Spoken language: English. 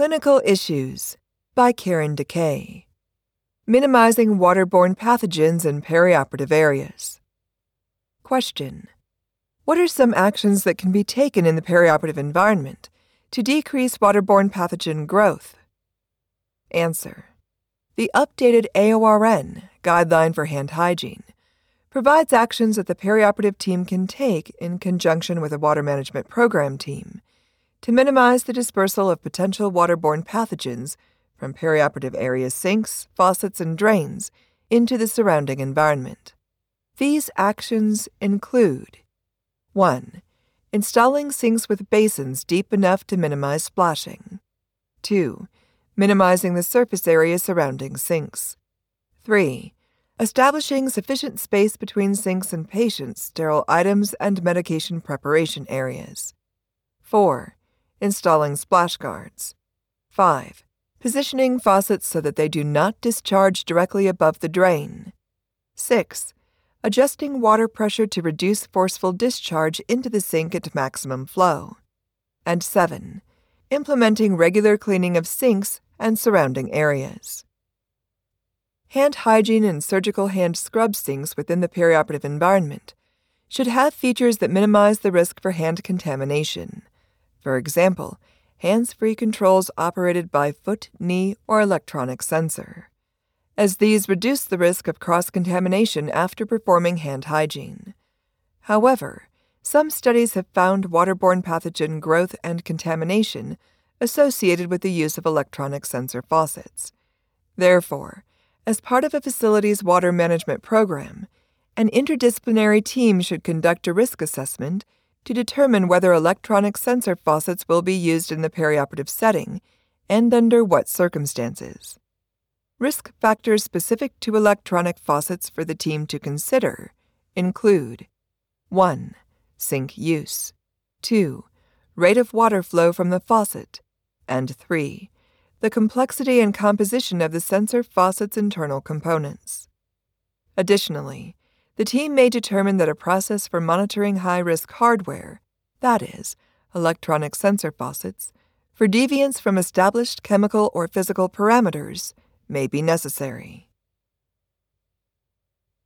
Clinical Issues by Karen DeKay. Minimizing waterborne pathogens in perioperative areas. Question What are some actions that can be taken in the perioperative environment to decrease waterborne pathogen growth? Answer The updated AORN, Guideline for Hand Hygiene, provides actions that the perioperative team can take in conjunction with a water management program team to minimize the dispersal of potential waterborne pathogens from perioperative area sinks, faucets, and drains into the surrounding environment. These actions include 1. Installing sinks with basins deep enough to minimize splashing. 2. Minimizing the surface area surrounding sinks. 3. Establishing sufficient space between sinks and patients' sterile items and medication preparation areas. 4 installing splash guards. 5. Positioning faucets so that they do not discharge directly above the drain. 6. Adjusting water pressure to reduce forceful discharge into the sink at maximum flow. And 7. Implementing regular cleaning of sinks and surrounding areas. Hand hygiene and surgical hand scrub sinks within the perioperative environment should have features that minimize the risk for hand contamination. For example, hands free controls operated by foot, knee, or electronic sensor, as these reduce the risk of cross contamination after performing hand hygiene. However, some studies have found waterborne pathogen growth and contamination associated with the use of electronic sensor faucets. Therefore, as part of a facility's water management program, an interdisciplinary team should conduct a risk assessment to determine whether electronic sensor faucets will be used in the perioperative setting and under what circumstances. Risk factors specific to electronic faucets for the team to consider include 1. Sink use, 2. Rate of water flow from the faucet, and 3. The complexity and composition of the sensor faucet's internal components. Additionally, the team may determine that a process for monitoring high risk hardware, that is, electronic sensor faucets, for deviance from established chemical or physical parameters may be necessary.